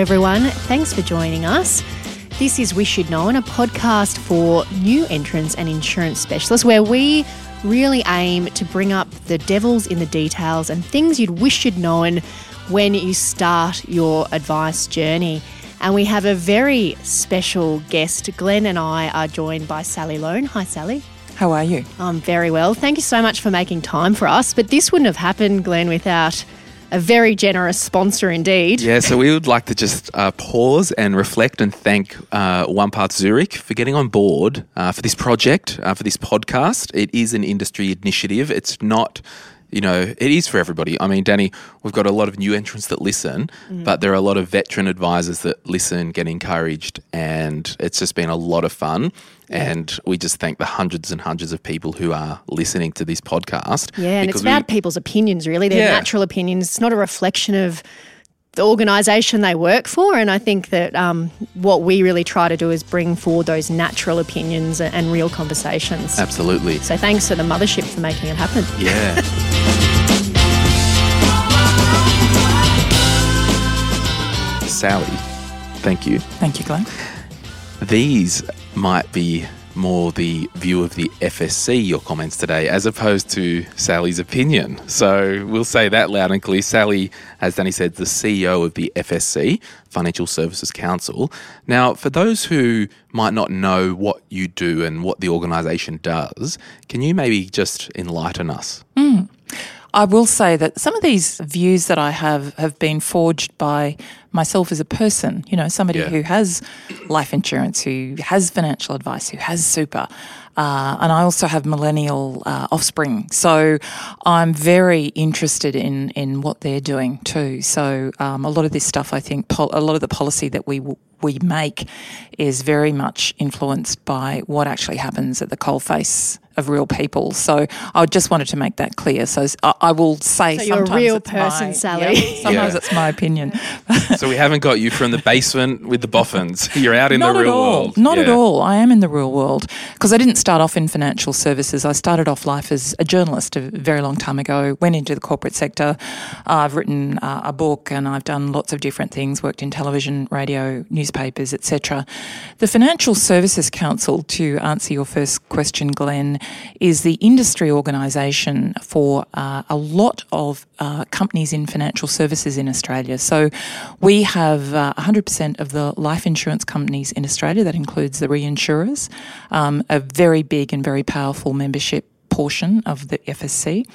everyone. Thanks for joining us. This is Wish You'd Known, a podcast for new entrants and insurance specialists where we really aim to bring up the devils in the details and things you'd wish you'd known when you start your advice journey. And we have a very special guest. Glen and I are joined by Sally Loane. Hi, Sally. How are you? I'm very well. Thank you so much for making time for us. But this wouldn't have happened, Glen, without a very generous sponsor indeed. Yeah, so we would like to just uh, pause and reflect and thank uh, OnePath Zurich for getting on board uh, for this project, uh, for this podcast. It is an industry initiative. It's not you know, it is for everybody. I mean, Danni, we've got a lot of new entrants that listen, mm. but there are a lot of veteran advisors that listen, get encouraged, and it's just been a lot of fun. And we just thank the hundreds and hundreds of people who are listening to this podcast. Yeah, and it's about we, people's opinions, really. Their yeah. natural opinions. It's not a reflection of the organisation they work for. And I think that um, what we really try to do is bring forward those natural opinions and real conversations. Absolutely. So thanks to the mothership for making it happen. Yeah. Sally, thank you. Thank you, Glen. These might be more the view of the FSC, your comments today, as opposed to Sally's opinion. So we'll say that loud and clear. Sally, as Danni said, the CEO of the FSC, Financial Services Council. Now, for those who might not know what you do and what the organisation does, can you maybe just enlighten us? Mm. I will say that some of these views that I have have been forged by myself as a person, you know, somebody yeah. who has life insurance, who has financial advice, who has super. Uh, and I also have millennial uh, offspring. So I'm very interested in, in what they're doing too. So um, a lot of this stuff, I think, pol- a lot of the policy that we we make is very much influenced by what actually happens at the coalface of real people. So I just wanted to make that clear. So I, will say so sometimes you're a real person, my, Sally. Yeah, sometimes yeah. it's my opinion. so we haven't got you from the basement with the boffins. You're out in Not the real world. Not yeah. at all. I am in the real world because I didn't start off in financial services. I started off life as a journalist a very long time ago. Went into the corporate sector. Uh, I've written uh, a book and I've done lots of different things. Worked in television, radio, newspapers, etc. The Financial Services Council, to answer your first question, Glen, is the industry organisation for uh, a lot of uh, companies in financial services in Australia. So we have uh, 100% of the life insurance companies in Australia, that includes the reinsurers, um, a very big and very powerful membership portion of the FSC.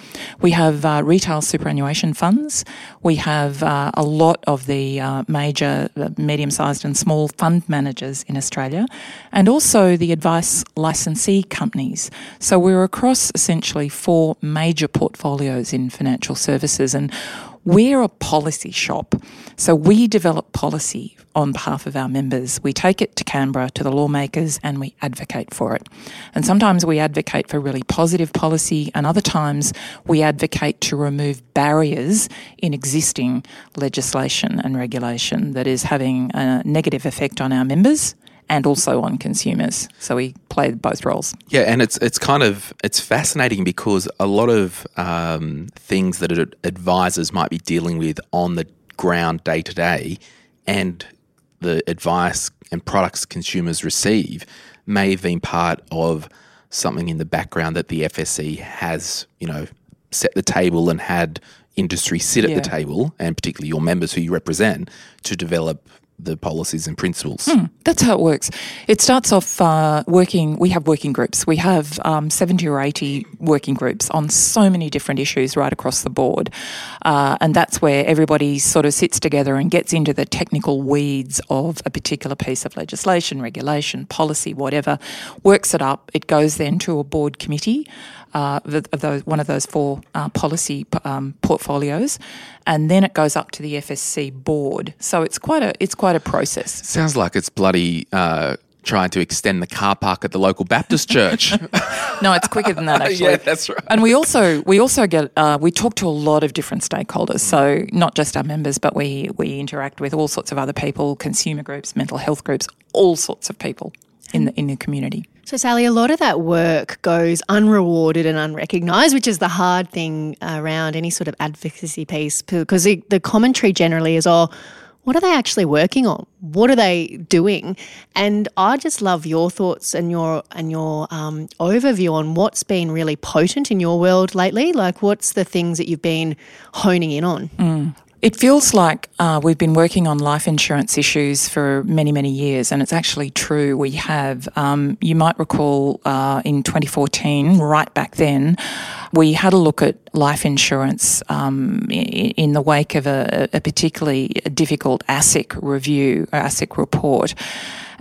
We have uh, retail superannuation funds. We have uh, a lot of the uh, major uh, medium sized and small fund managers in Australia, and also the advice licensee companies. So we're across essentially four major portfolios in financial services. And we're a policy shop. So we develop policy on behalf of our members. We take it to Canberra to the lawmakers and we advocate for it. And sometimes we advocate for really positive policy, and other times we advocate to remove barriers in existing legislation and regulation that is having a negative effect on our members and also on consumers. So we play both roles. Yeah, and it's it's kind of it's fascinating because a lot of um, things that advisors might be dealing with on the ground day to day, and the advice and products consumers receive may have been part of something in the background that the FSC has, you know, set the table and had industry sit at yeah. the table, and particularly your members who you represent, to develop the policies and principles. Hmm, that's how it works. It starts off uh, working, we have working groups. We have um, 70 or 80 working groups on so many different issues right across the board. Uh, and that's where everybody sort of sits together and gets into the technical weeds of a particular piece of legislation, regulation, policy, whatever, works it up. It goes then to a board committee uh, of those, one of those four uh, policy um, portfolios, and then it goes up to the FSC board. So it's quite a it's quite a process. Sounds like it's bloody. Uh, trying to extend the car park at the local Baptist church. no, it's quicker than that actually. yeah, that's right. And we also we also get uh, we talk to a lot of different stakeholders. So not just our members, but we we interact with all sorts of other people, consumer groups, mental health groups, all sorts of people in the in the community. So, Sally, a lot of that work goes unrewarded and unrecognised, which is the hard thing around any sort of advocacy piece because the, commentary generally is, oh, what are they actually working on? What are they doing? And I just love your thoughts and your and your um, overview on what's been really potent in your world lately. Like, what's the things that you've been honing in on? Mm. It feels like uh, we've been working on life insurance issues for many, many years, and it's actually true. We have. Um, you might recall uh, in 2014, right back then, we had a look at life insurance um, in the wake of a, a particularly difficult ASIC review, ASIC report.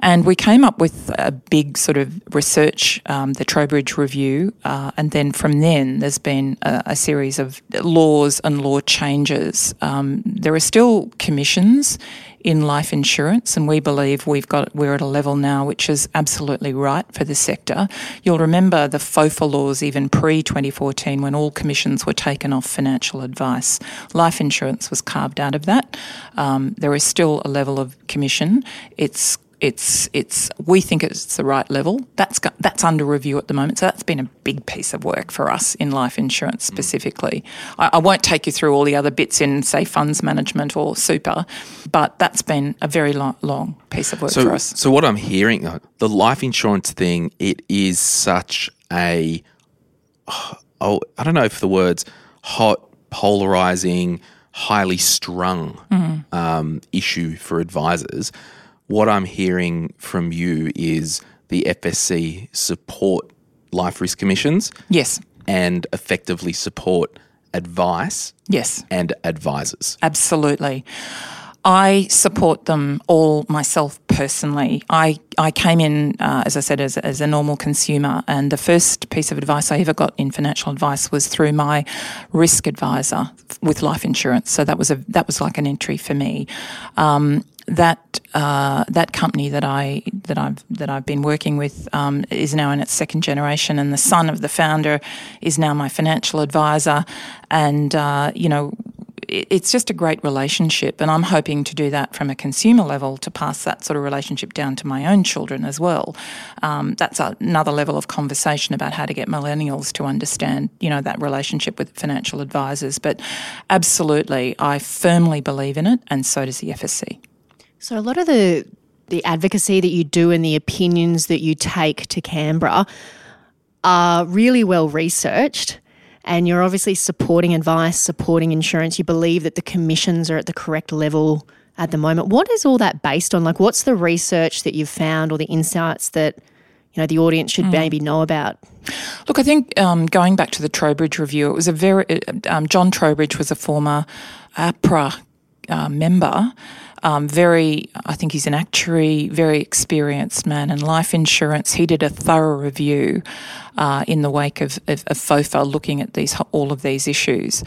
And we came up with a big sort of research, um, the Trowbridge Review, uh, and then from then there's been a, a, series of laws and law changes. Um, there are still commissions in life insurance, and we believe we've got we're at a level now which is absolutely right for the sector. You'll remember the FOFA laws even pre 2014 when all commissions were taken off financial advice. Life insurance was carved out of that. Um, there is still a level of commission. It's it's it's we think it's the right level. That's got, that's under review at the moment. So that's been a big piece of work for us in life insurance mm. specifically. Mm. I, I, won't take you through all the other bits in say funds management or super, but that's been a very long, long piece of work so, for us. So what I'm hearing, uh, the life insurance thing, it is such a oh I don't know if the words hot, polarizing, highly strung mm. um, issue for advisors what I'm hearing from you is the FSC support life risk commissions. Yes. And effectively support advice. Yes. And advisors. Absolutely. I support them all myself personally. I, I came in, uh, as I said, as, as a normal consumer, and the first piece of advice I ever got in financial advice was through my risk advisor with life insurance. So that was a that was like an entry for me. Um, that uh, that company that I that I've that I've been working with um, is now in its second generation, and the son of the founder is now my financial advisor, and uh, you know. It's just a great relationship, and I'm hoping to do that from a consumer level to pass that sort of relationship down to my own children as well. Um, that's another level of conversation about how to get millennials to understand, you know, that relationship with financial advisors. But absolutely, I firmly believe in it, and so does the FSC. So a lot of the the advocacy that you do and the opinions that you take to Canberra are really well researched and you're obviously supporting advice, supporting insurance. You believe that the commissions are at the correct level at the moment. What is all that based on? Like what's the research that you've found or the insights that you know the audience should mm. maybe know about? Look, I think um, going back to the Trowbridge review, it was a very um, John Trowbridge was a former APRA uh, member, um, very, I think he's an actuary, very experienced man in life insurance. He did a thorough review uh, in the wake of, of, of, FOFA, looking at these all of these issues.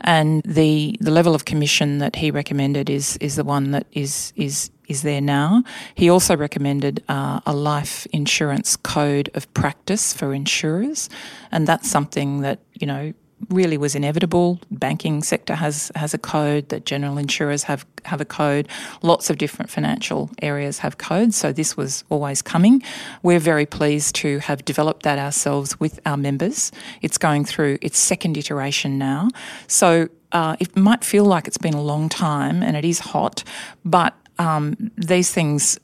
And the, the level of commission that he recommended is is the one that is is is there now. He also recommended uh, a life insurance code of practice for insurers, and that's something that you know really was inevitable. Banking sector has has a code. That general insurers have have a code. Lots of different financial areas have codes. So this was always coming. We're very pleased to have developed that ourselves with our members. It's going through its second iteration now. So uh, it might feel like it's been a long time, and it is hot, but um, these things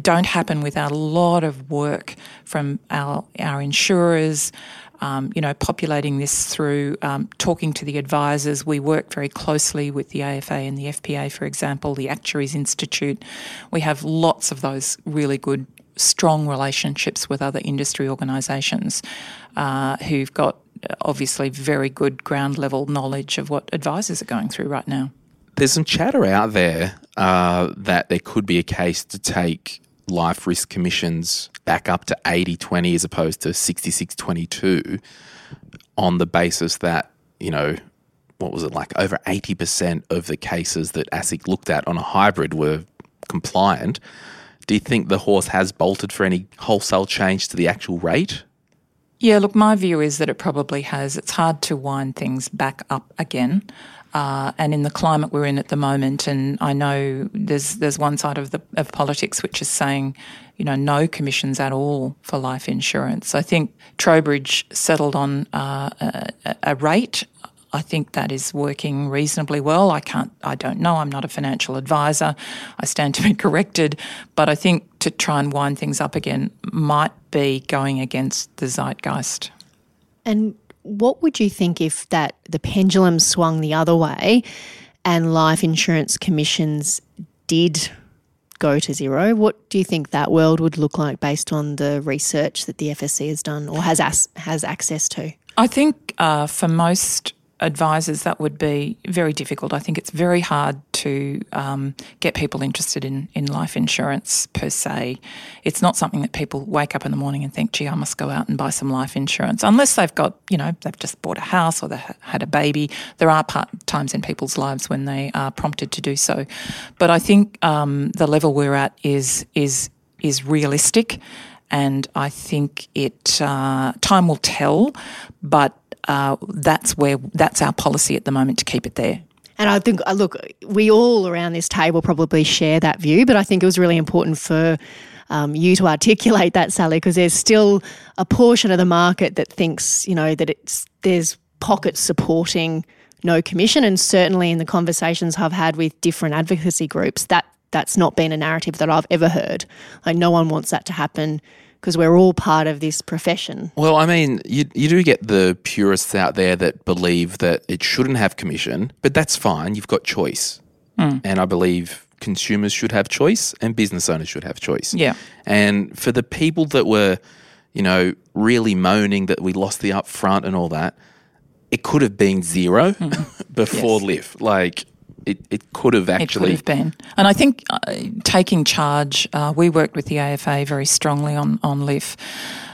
don't happen without a lot of work from our our insurers um, you know, populating this through um, talking to the advisors. We work very closely with the AFA and the FPA, for example, the Actuaries Institute. We have lots of those really good, strong relationships with other industry organisations uh, who've got obviously very good ground level knowledge of what advisors are going through right now. There's some chatter out there uh, that there could be a case to take life risk commissions back up to 80 20 as opposed to 66 22 on the basis that, you know, what was it like over 80% of the cases that ASIC looked at on a hybrid were compliant. Do you think the horse has bolted for any wholesale change to the actual rate? Yeah, look, my view is that it probably has. It's hard to wind things back up again. Uh, and in the climate we're in at the moment, and I know there's there's one side of the of politics which is saying, you know, no commissions at all for life insurance. I think Trowbridge settled on uh, a, a, rate. I think that is working reasonably well. I can't, I don't know. I'm not a financial advisor. I stand to be corrected. But I think to try and wind things up again might be going against the zeitgeist. And what would you think if that the pendulum swung the other way and life insurance commissions did go to zero? What do you think that world would look like based on the research that the FSC has done or has as, has access to? I think uh, for most advisors that would be very difficult. I think it's very hard to um, get people interested in, in life insurance per se. It's not something that people wake up in the morning and think, gee, I must go out and buy some life insurance. Unless they've got, you know, they've just bought a house or they've had a baby. There are part- times in people's lives when they are prompted to do so. But I think um, the level we're at is is is realistic and I think it uh, time will tell, but uh, that's where that's our policy at the moment to keep it there. And I think, uh, look, we all around this table probably share that view, but I think it was really important for um, you to articulate that, Sally, because there's still a portion of the market that thinks, you know, that it's there's pockets supporting no commission, and certainly in the conversations I've had with different advocacy groups, that that's not been a narrative that I've ever heard. Like no one wants that to happen because we're all part of this profession. Well, I mean, you, you do get the purists out there that believe that it shouldn't have commission, but that's fine. You've got choice. Mm. And I believe consumers should have choice and business owners should have choice. Yeah. And for the people that were, you know, really moaning that we lost the upfront and all that, it could have been zero mm. before yes. LIF. Like, it, it could have actually it could have been. And I think uh, taking charge, uh, we worked with the AFA very strongly on on LIF.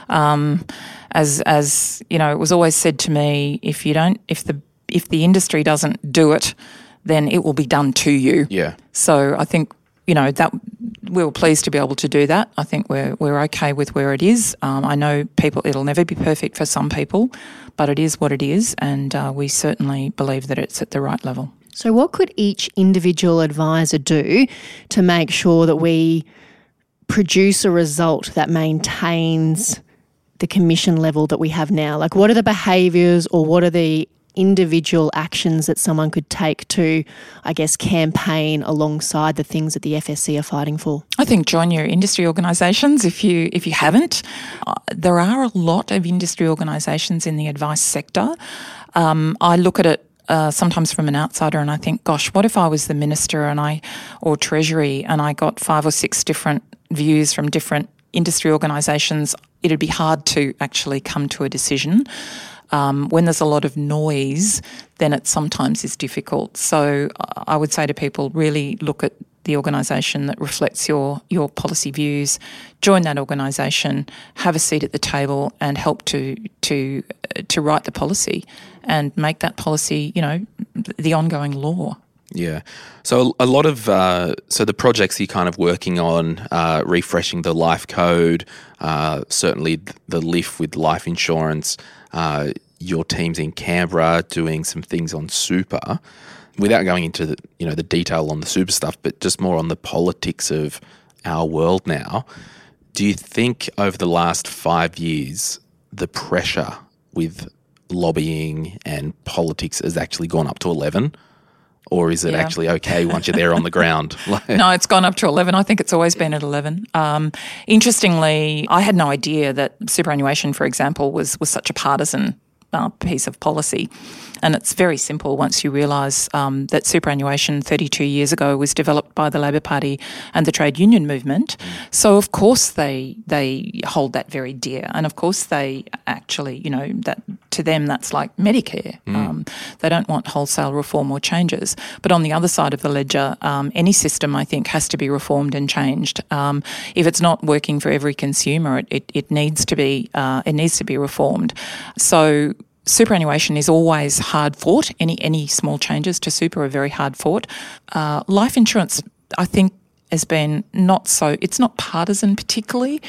Um, as as you know, it was always said to me, if you don't, if the if the industry doesn't do it, then it will be done to you. Yeah. So I think you know that we were pleased to be able to do that. I think we're we're okay with where it is. Um, I know people; it'll never be perfect for some people, but it is what it is, and uh, we certainly believe that it's at the right level. So, what could each individual advisor do to make sure that we produce a result that maintains the commission level that we have now? Like, what are the behaviours or what are the individual actions that someone could take to, I guess, campaign alongside the things that the FSC are fighting for? I think join your industry organisations if you if you haven't. Uh, there are a lot of industry organisations in the advice sector. Um, I look at it uh, sometimes from an outsider, and I think, gosh, what if I was the minister and I, or Treasury, and I got five or six different views from different industry organisations? It'd be hard to actually come to a decision. Um, when there's a lot of noise, then it sometimes is difficult. So I would say to people, really look at the organisation that reflects your your policy views. Join that organisation, have a seat at the table, and help to to to write the policy and make that policy, you know, the ongoing law. Yeah. So a lot of uh, so the projects you're kind of working on, uh, refreshing the life code, uh, certainly the LIF with life insurance. Uh, your teams in Canberra doing some things on super without going into the, you know the detail on the super stuff, but just more on the politics of our world now. Do you think over the last five years the pressure with lobbying and politics has actually gone up to eleven? Or is it yeah. actually okay once you're there on the ground? no, it's gone up to 11. I think it's always been at 11. Um, interestingly, I had no idea that superannuation, for example, was, was such a partisan uh, piece of policy. And it's very simple once you realise um, that superannuation 32 years ago was developed by the Labor Party and the trade union movement. So of course they they hold that very dear, and of course they actually you know that to them that's like Medicare. Mm. Um, they don't want wholesale reform or changes. But on the other side of the ledger, um, any system I think has to be reformed and changed. Um, if it's not working for every consumer, it, it, it needs to be uh, it needs to be reformed. So superannuation is always hard fought. Any any small changes to super are very hard fought. Uh, life insurance, I think, has been not so. It's not partisan particularly,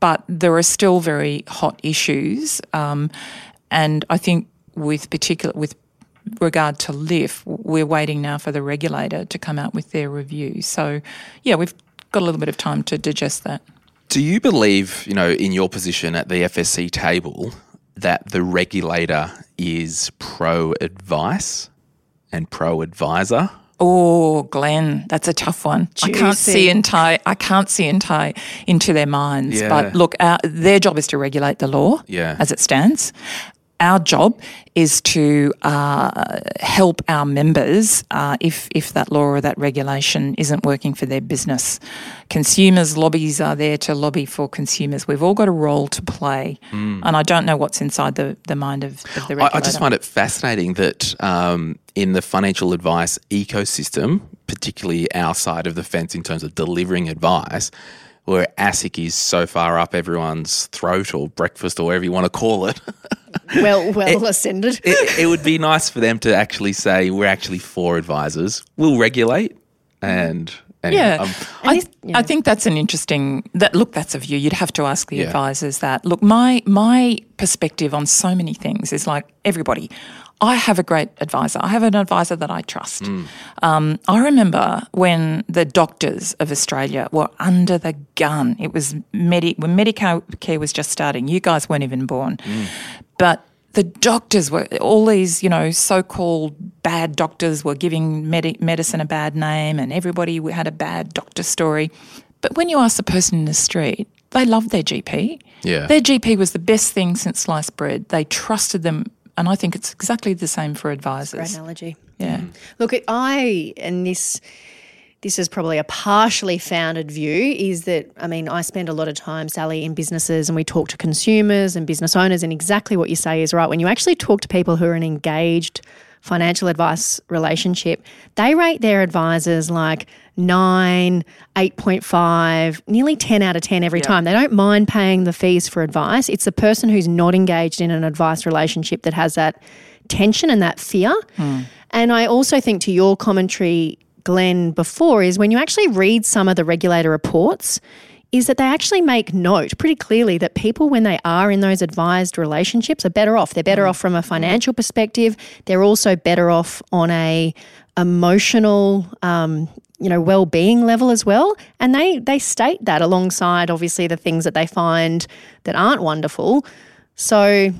but there are still very hot issues, um, and I think with particular with regard to LIF, we're waiting now for the regulator to come out with their review. So, yeah, we've got a little bit of time to digest that. Do you believe, you know, in your position at the FSC table, that the regulator is pro advice and pro advisor. Oh, Glen, that's a tough one. I can't see and tie. I can't see and tie into their minds. Yeah. But look, our, their job is to regulate the law Yeah. as it stands. Our job is to uh, help our members uh, if if that law or that regulation isn't working for their business. Consumers lobbies are there to lobby for consumers. We've all got a role to play, and I don't know what's inside the, the mind of, of the I, regulator. I just find it fascinating that um, in the financial advice ecosystem, particularly our side of the fence in terms of delivering advice, where ASIC is so far up everyone's throat or breakfast or whatever you want to call it, Well, well ascended. it, it would be nice for them to actually say we're actually for advisors. We'll regulate and. anyway, Yeah, um, I, this- yeah. I think that's an interesting. That look, that's a view. You'd have to ask the Yeah. advisors that. Look, my my perspective on so many things is like everybody. I have a great advisor. I have an advisor that I trust. Um, I remember when the doctors of Australia were under the gun. It was Medi- when Medicare care was just starting. You guys weren't even born, but the doctors were all these, you know, so-called bad doctors were giving medi- medicine a bad name, and everybody had a bad doctor story. But when you ask the person in the street, they loved their GP. Yeah. their GP was the best thing since sliced bread. They trusted them, and I think it's exactly the same for advisors. Analogy. Yeah. Mm-hmm. Look, I and this this is probably a partially founded view is that I mean I spend a lot of time Sally in businesses and we talk to consumers and business owners and exactly what you say is right when you actually talk to people who are in engaged financial advice relationship they rate their advisors like 9 8.5 nearly 10 out of 10 every time. They don't mind paying the fees for advice. It's the person who's not engaged in an advice relationship that has that tension and that fear. Hmm. And I also think to your commentary, Glen, before is when you actually read some of the regulator reports, is that they actually make note pretty clearly that people, when they are in those advised relationships, are better off. They're better hmm. off from a hmm. financial perspective. They're also better off on a emotional, um, you know, well-being level as well. And they they state that alongside obviously the things that they find that aren't wonderful. So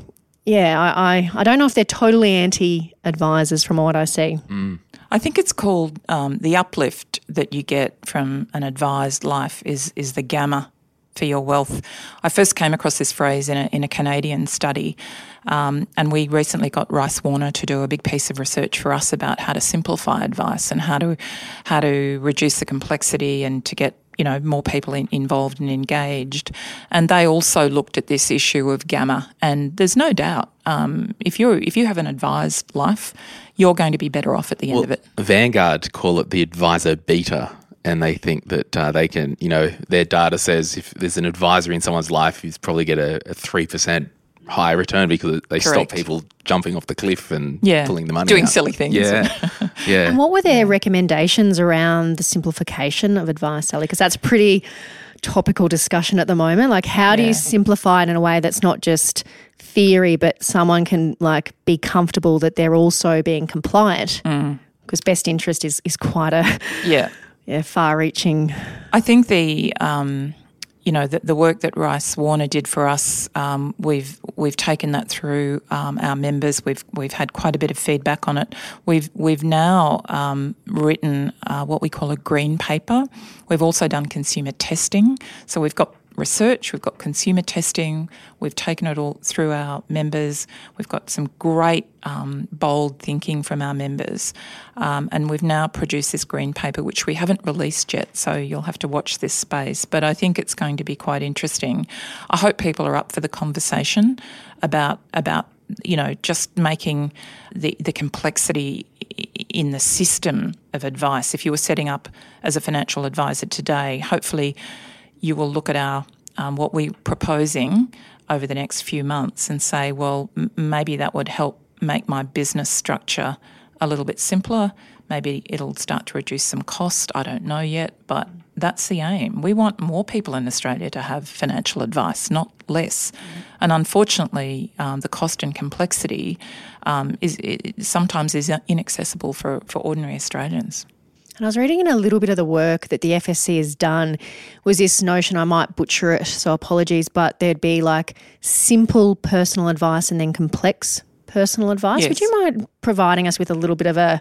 yeah, I, I, I don't know if they're totally anti advisors from what I see. I think it's called um, the uplift that you get from an advised life is is the gamma for your wealth. I first came across this phrase in a, in a Canadian study, um, and we recently got Rice Warner to do a big piece of research for us about how to simplify advice and how to how to reduce the complexity and to get you know more people in, involved and engaged. And they also looked at this issue of gamma. And there's no doubt um, if you if you have an advised life, you're going to be better off at the end of it. Vanguard call it the advisor beta, and they think that uh, they can, you know, their data says if there's an advisor in someone's life, you probably get a three percent higher return because they stop people jumping off the cliff and Yeah, pulling the money, doing out. silly things. Yeah, yeah. And what were their recommendations around the simplification of advice, Sally? Because that's a pretty topical discussion at the moment. Like, how do Yeah. you simplify it in a way that's not just theory, but someone can like be comfortable that they're also being compliant? Because best interest is is quite a Yeah. yeah, far-reaching. I think the um, you know the, the work that Rice Warner did for us, um, we've we've taken that through um, our members. We've we've had quite a bit of feedback on it. We've we've now um, written uh, what we call a green paper. We've also done consumer testing, so we've got research, we've got consumer testing, we've taken it all through our members, we've got some great um, bold thinking from our members, um, and we've now produced this green paper which we haven't released yet, so you'll have to watch this space. But I think it's going to be quite interesting. I hope people are up for the conversation about about you know just making the the complexity in the system of advice. If you were setting up as a financial advisor today, hopefully you will look at our um, what we're proposing over the next few months and say, well, m- maybe that would help make my business structure a little bit simpler. Maybe it'll start to reduce some cost. I don't know yet, but that's the aim. We want more people in Australia to have financial advice, not less. And unfortunately, um, the cost and complexity um, is sometimes is inaccessible for, for ordinary Australians. And I was reading in a little bit of the work that the FSC has done was this notion, I might butcher it, so apologies, but there'd be like simple personal advice and then complex personal advice. Would you mind providing us with a little bit of a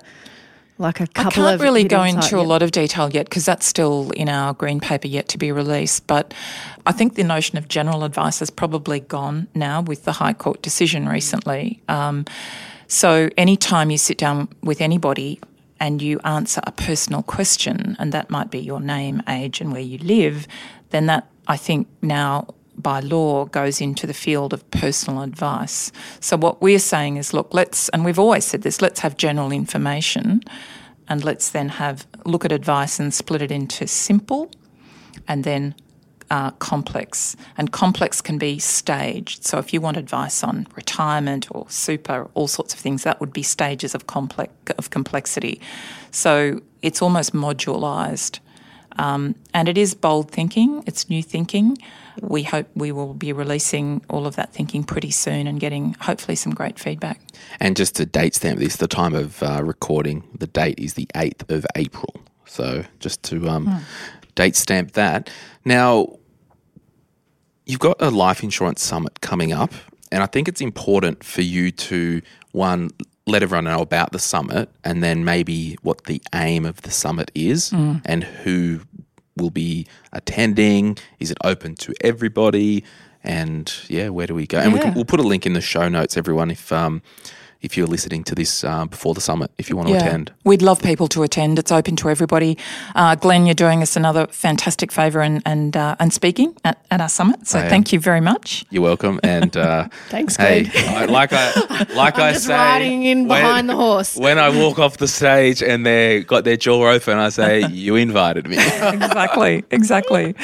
like a couple of I can't really go into a lot of detail yet because that's still in our green paper yet to be released. But I think the notion of general advice has probably gone now with the High Court decision recently. Um, so anytime you sit down with anybody and you answer a personal question, and that might be your name, age, and where you live, then that I think now by law goes into the field of personal advice. So what we're saying is, look, let's, and we've always said this, let's have general information, and let's then have look at advice and split it into simple, and then uh, complex. And complex can be staged. So if you want advice on retirement or super, all sorts of things, that would be stages of complex of complexity. So it's almost modularized. Um, and it is bold thinking, it's new thinking. We hope we will be releasing all of that thinking pretty soon and getting hopefully some great feedback. And just to date stamp this, the time of uh, recording, the date is the 8th of April. So just to um, date stamp that. Now, you've got a life insurance summit coming up, and I think it's important for you to, one, let everyone know about the summit and then maybe what the aim of the summit is and who will be attending. Is it open to everybody? And yeah, where do we go? And we can, Yeah. we'll put a link in the show notes, everyone, if um, if you're listening to this uh, before the summit, if you want to attend. We'd love people to attend. It's open to everybody. Uh, Glen, you're doing us another fantastic favour and and, uh, and speaking at, at our summit. So I am. thank you very much. You're welcome. And uh, Thanks, hey, Glen. I- like I like I just say, riding in when- behind the horse. When I walk off the stage and they got their jaw open, I say, "You invited me." exactly, exactly.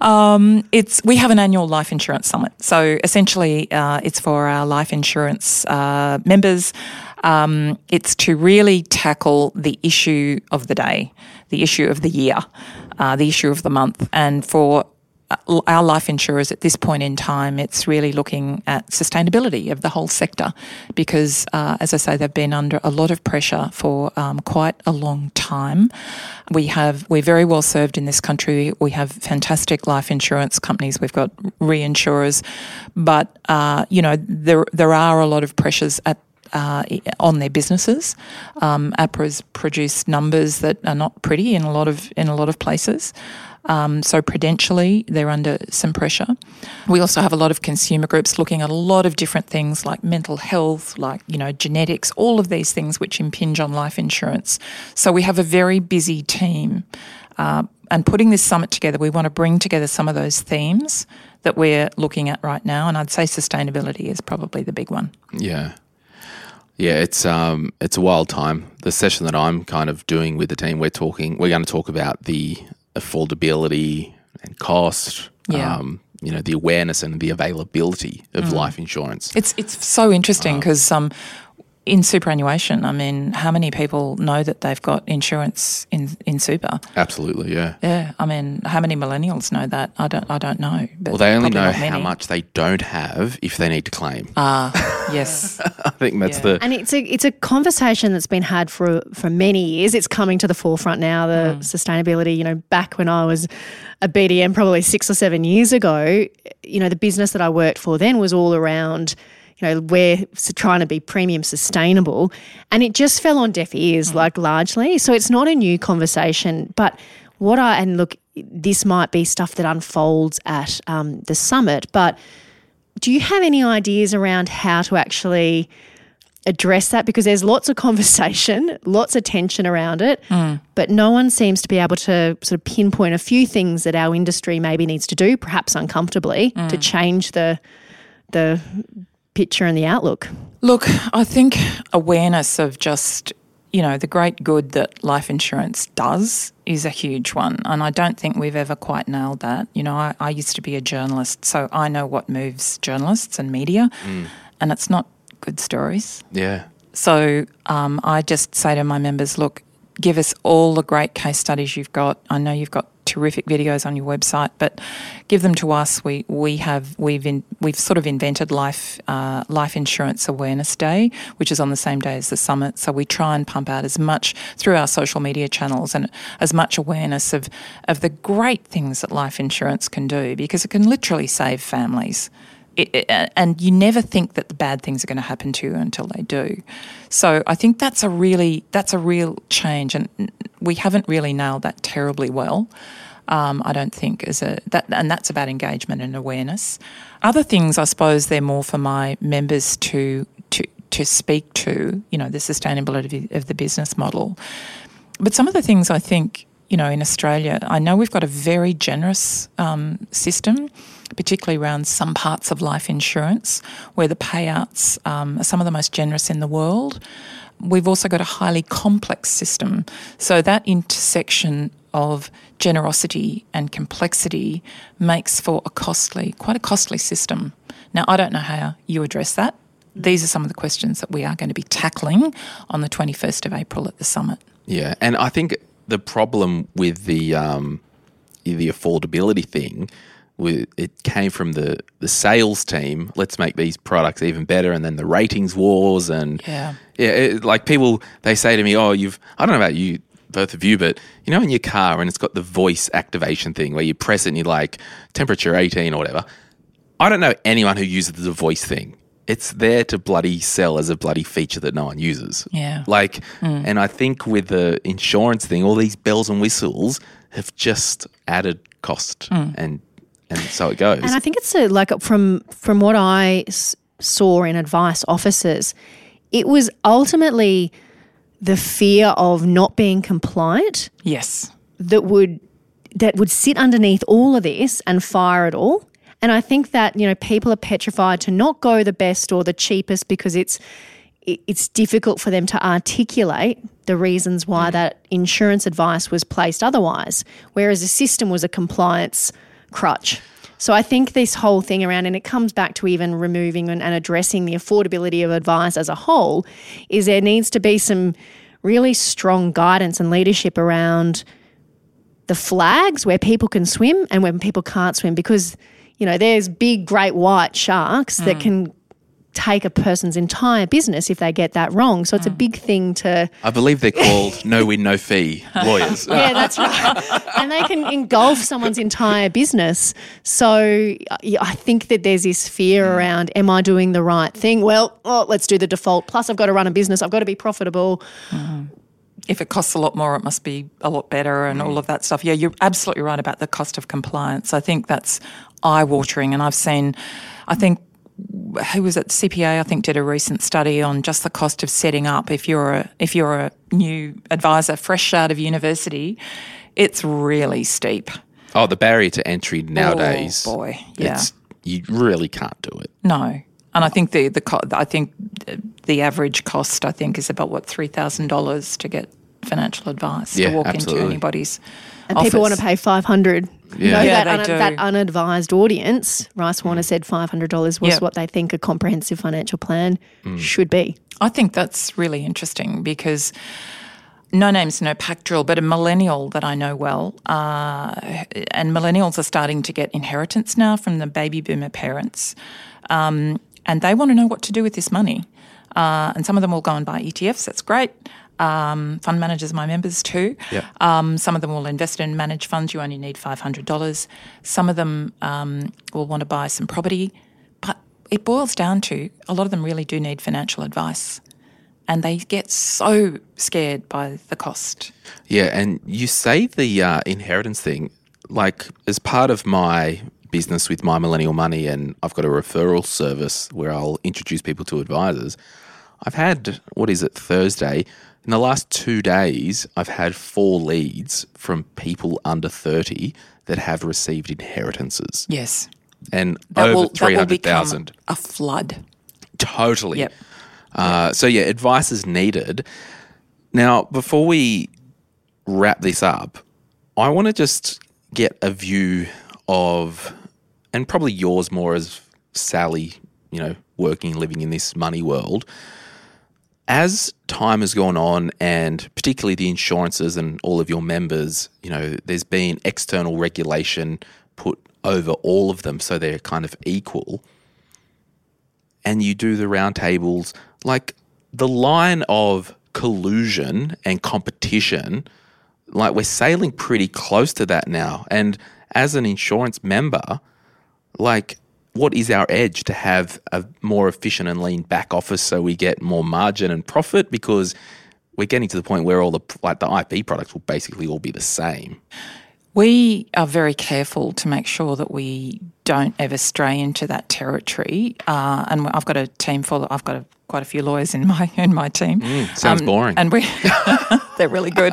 Um, it's we have an annual life insurance summit. So essentially, uh, it's for our life insurance uh, Um, it's to really tackle the issue of the day, the issue of the year, uh, the issue of the month, and for uh, our life insurers at this point in time, it's really looking at sustainability of the whole sector because, uh, as I say, they've been under a lot of pressure for um, quite a long time. We have we're very well served in this country. We have fantastic life insurance companies. We've got reinsurers, but uh, you know there there are a lot of pressures at uh, on their businesses. Um, APRA's produced numbers that are not pretty in a lot of in a lot of places. Um, so prudentially, they're under some pressure. We also have a lot of consumer groups looking at a lot of different things like mental health, like you know genetics, all of these things which impinge on life insurance. So we have a very busy team. Uh, and putting this summit together, we want to bring together some of those themes that we're looking at right now. And I'd say sustainability is probably the big one. Yeah. Yeah, it's um it's a wild time. The session that I'm kind of doing with the team, we're talking we're going to talk about the affordability and cost, Yeah. um, you know, the awareness and the availability of life insurance. It's it's so interesting because um, in superannuation, I mean, how many people know that they've got insurance in in super? Absolutely, yeah. Yeah, I mean, how many millennials know that? I don't I don't know. But Well, they only know how much they don't have if they need to claim. Ah, yes, I think that's yeah. the And it's a it's a conversation that's been had for for many years. It's coming to the forefront now. The sustainability, you know, back when I was a BDM, probably six or seven years ago, you know, the business that I worked for then was all around. You know, we're trying to be premium sustainable, and it just fell on deaf ears, mm. like largely. So it's not a new conversation. But what I and look, this might be stuff that unfolds at um, the summit. But do you have any ideas around how to actually address that because there's lots of conversation, lots of tension around it, mm. but no one seems to be able to sort of pinpoint a few things that our industry maybe needs to do, perhaps uncomfortably, to mm. change the the picture and the outlook. Look, I think awareness of just, you know, the great good that life insurance does is a huge one. And I don't think we've ever quite nailed that. You know, I, I used to be a journalist, so I know what moves journalists and media, and it's not good stories. yeah. So um, I just say to my members, look, give us all the great case studies you've got. I know you've got terrific videos on your website, but give them to us. We we have we've in, we've sort of invented life uh, life insurance awareness day, which is on the same day as the summit. So we try and pump out as much through our social media channels and as much awareness of of the great things that life insurance can do because it can literally save families and you never think that the bad things are going to happen to you until they do. So I think that's a really that's a real change, and we haven't really nailed that terribly well. Um, I don't think is a that, and that's about engagement and awareness. Other things, I suppose, they're more for my members to to to speak to. You know, the sustainability of the business model. But some of the things I think you know, in Australia, I know we've got a very generous um, system, particularly around some parts of life insurance, where the payouts um, are some of the most generous in the world. We've also got a highly complex system. So that intersection of generosity and complexity makes for a costly, quite a costly system. Now, I don't know how you address that. These are some of the questions that we are going to be tackling on the 21st of April at the summit. Yeah, and I think the problem with the um, the affordability thing, it came from the the sales team. Let's make these products even better, and then the ratings wars and yeah, yeah. It, like people, they say to me, "Oh, you've I don't know about you." Both of you, but you know, in your car, and it's got the voice activation thing where you press it and you're like temperature 18 or whatever. I don't know anyone who uses the voice thing it's there to bloody sell as a bloody feature that no one uses. Yeah. Like, mm. and I think with the insurance thing, all these bells and whistles have just added cost, mm. and and so it goes. And I think it's a, like from from what I s- saw in advice officers, it was ultimately the fear of not being compliant. Yes. That would that would sit underneath all of this and fire it all. And I think that, you know, people are petrified to not go the best or the cheapest because it's it's difficult for them to articulate the reasons why mm. that insurance advice was placed otherwise, whereas the system was a compliance crutch. So I think this whole thing around, and it comes back to even removing and, and, addressing the affordability of advice as a whole, is there needs to be some really strong guidance and leadership around the flags where people can swim and when people can't swim because you know, there's big, great white sharks mm. that can take a person's entire business if they get that wrong. So it's mm. a big thing to. I believe they're called no win, no fee lawyers. yeah, that's right. And they can engulf someone's entire business. So I think that there's this fear mm. around am I doing the right thing? Well, oh, let's do the default. Plus, I've got to run a business, I've got to be profitable. Mm if it costs a lot more, it must be a lot better and mm. all of that stuff. Yeah, you're absolutely right about the cost of compliance. I think that's eye watering. And I've seen, I think, who was at CPA? I think did a recent study on just the cost of setting up. If you're a if you're a new advisor, fresh out of university, it's really steep. Oh, the barrier to entry oh, nowadays. Oh, boy, yeah, you really can't do it. No, and I think the the I think the average cost I think is about what three thousand dollars to get financial advice yeah, to walk absolutely. into anybody's. And office. people want to pay five hundred. Yeah, you know, yeah that, they un- that unadvised audience. Rice Warner said five hundred dollars was yep. what they think a comprehensive financial plan mm. should be. I think that's really interesting because no names, no pack drill, but a millennial that I know well, uh, and millennials are starting to get inheritance now from the baby boomer parents, um, and they want to know what to do with this money. Uh, and some of them will go and buy ETFs. That's great. Um, fund managers, my members too. Yep. Um, some of them will invest in managed funds. You only need $500. Some of them um, will want to buy some property. But it boils down to a lot of them really do need financial advice. And they get so scared by the cost. Yeah, and you say the uh, inheritance thing, like as part of my business with My Millennial Money, and I've got a referral service where I'll introduce people to advisors. I've had, what is it, Thursday? In the last two days, I've had four leads from people under 30 that have received inheritances. Yes. And that over 300,000. A flood. Totally. Yep. Uh, so, yeah, advice is needed. Now, before we wrap this up, I want to just get a view of, and probably yours more as Sally, you know, working, living in this money world as time has gone on, and particularly the insurances and all of your members, you know, there's been external regulation put over all of them so they're kind of equal. And you do the roundtables, like the line of collusion and competition, like we're sailing pretty close to that now. And as an insurance member, like what is our edge to have a more efficient and lean back office so we get more margin and profit because we're getting to the point where all the like the IP products will basically all be the same. We are very careful to make sure that we don't ever stray into that territory. Uh, and I've got a team full. I've got a, quite a few lawyers in my in my team. Mm, sounds Um, boring. And we they're really good.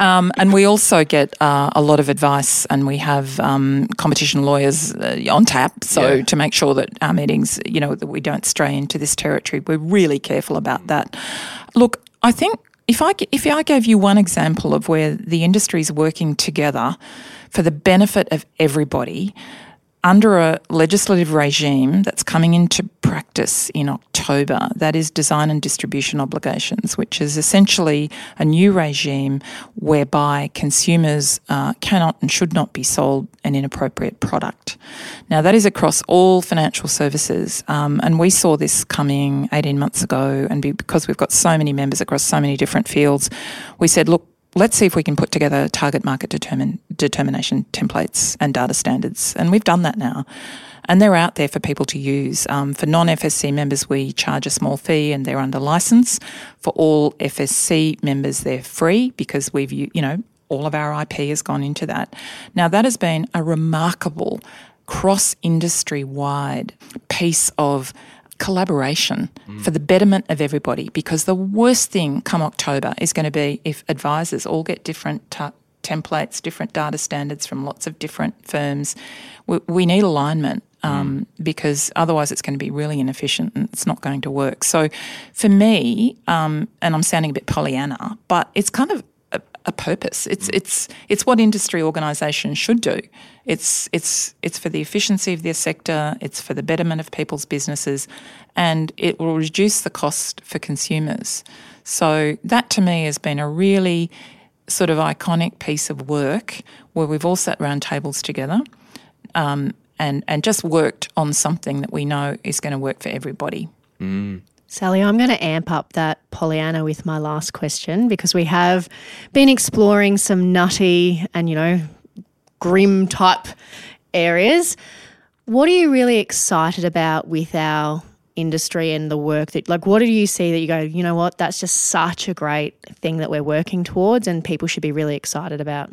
Um, and we also get uh, a lot of advice, and we have um, competition lawyers uh, on tap. So Yeah. to make sure that our meetings, you know, that we don't stray into this territory, we're really careful about that. Look, I think if I if I gave you one example of where the industry is working together for the benefit of everybody under a legislative regime that's coming into practice in October, that is design and distribution obligations, which is essentially a new regime whereby consumers uh, cannot and should not be sold an inappropriate product. Now, that is across all financial services, um, and we saw this coming 18 months ago. And because we've got so many members across so many different fields, we said, look, let's see if we can put together target market determine, determination templates and data standards. And we've done that now. And they're out there for people to use. Um, for non FSC members, we charge a small fee and they're under license. For all FSC members, they're free because we've, you know, all of our IP has gone into that. Now, that has been a remarkable cross industry wide piece of collaboration for the betterment of everybody because the worst thing come October is going to be if advisors all get different t- templates, different data standards from lots of different firms. We, we need alignment. Um, Because otherwise, it's going to be really inefficient and it's not going to work. So, for me, um, and I'm sounding a bit Pollyanna, but it's kind of a, purpose. It's it's it's what industry organisations should do. It's it's it's for the efficiency of their sector. It's for the betterment of people's businesses, and it will reduce the cost for consumers. So that to me has been a really sort of iconic piece of work where we've all sat round tables together. Um, and, and just worked on something that we know is going to work for everybody. Sally, I'm going to amp up that Pollyanna with my last question because we have been exploring some nutty and, you know, grim type areas. What are you really excited about with our industry and the work that, like, what do you see that you go, you know what, that's just such a great thing that we're working towards and people should be really excited about?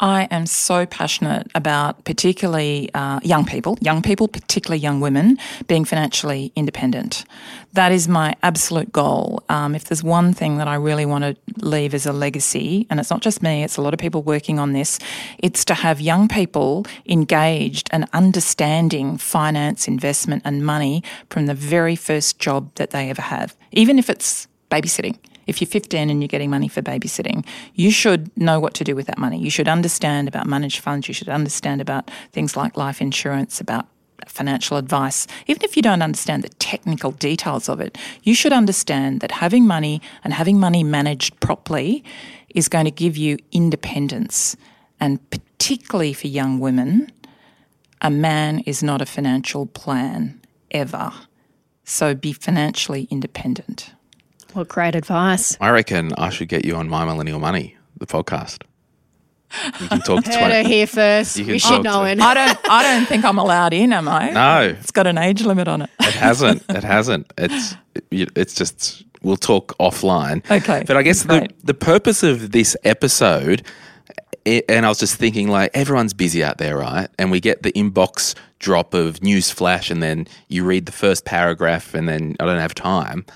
I am so passionate about particularly uh, young people, young people, particularly young women, being financially independent. That is my absolute goal. Um, if there's one thing that I really want to leave as a legacy, and it's not just me, it's a lot of people working on this, it's to have young people engaged and understanding finance, investment, and money from the very first job that they ever have, even if it's babysitting if you're 15 and you're getting money for babysitting, you should know what to do with that money. You should understand about managed funds. You should understand about things like life insurance, about financial advice. Even if you don't understand the technical details of it, you should understand that having money and having money managed properly is going to give you independence. And particularly for young women, a man is not a financial plan ever. So be financially independent. What great advice. I reckon I should get you on My Millennial Money, the podcast. You can talk to Heard her here first. You can We talk should know to- it. I don't. I don't think I'm allowed in. Am I? No, It's got an age limit on it. it hasn't. It hasn't. It's it's just we'll talk offline. Okay, But I guess the, great. the purpose of this episode, i- and I was just thinking, like everyone's busy out there, right? And we get the inbox drop of news flash, and then you read the first paragraph, and then I don't have time.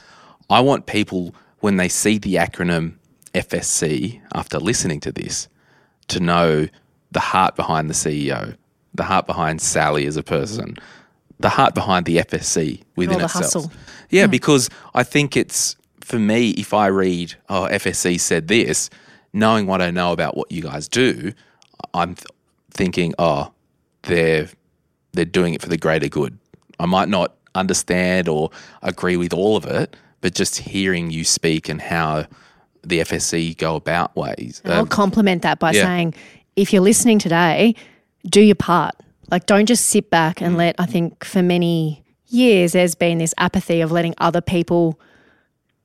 I want people when they see the acronym FSC after listening to this to know the heart behind the CEO, the heart behind Sally as a person, the heart behind the FSC within the itself. hustle. Yeah, hmm. because I think it's for me, if I read, oh, FSC said this, knowing what I know about what you guys do, I'm th- thinking, oh, they're they're doing it for the greater good. I might not understand or agree with all of it, but just hearing you speak and how the FSC go about ways. And I'll um, complement that by yeah. saying, if you're listening today, do your part. Like, don't just sit back Mm. and let, I think for many years, there's been this apathy of letting other people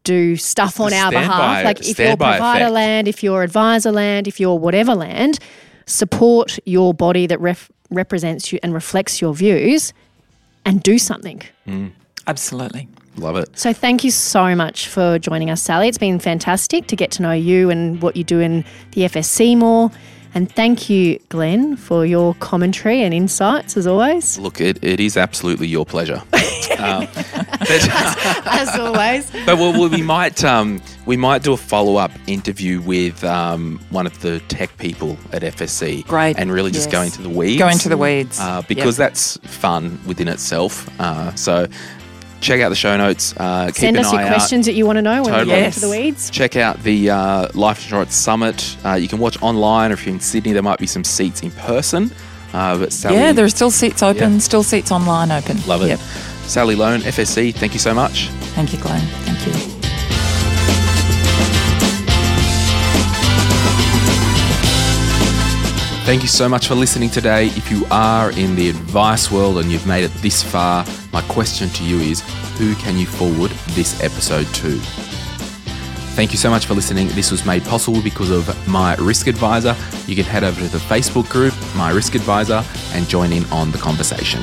do stuff on our behalf. by- like, if you're provider effect. land, if you're advisor land, if you're whatever land, support your body that ref- represents you and reflects your views and do something. Absolutely. Love it. So thank you so much for joining us, Sally. It's been fantastic to get to know you and what you do in the FSC more. And thank you, Glen, for your commentary and insights as always. Look, it, it is absolutely your pleasure. um, but, As always. but we, we might um, we might do a follow up interview with um, one of the tech people at FSC. Great. And really just Yes. go into the weeds. Go into the weeds. uh, because Yep. that's fun within itself. Uh, so check out the show notes. Uh, keep Send an us your eye out. questions that you want to know when we Totally. get Yes. into the weeds. Check out the uh, Life Insurance Summit. Uh, you can watch online, or if you're in Sydney, there might be some seats in person. Uh, but Sally, yeah, there are still seats open, Yeah. still seats online open. love it. Yep. Sally Loane, FSC. Thank you so much. Thank you, Glen. Thank you. Thank you so much for listening today. If you are in the advice world and you've made it this far, my question to you is who can you forward this episode to? Thank you so much for listening. This was made possible because of My Risk Advisor. You can head over to the Facebook group, My Risk Advisor, and join in on the conversation.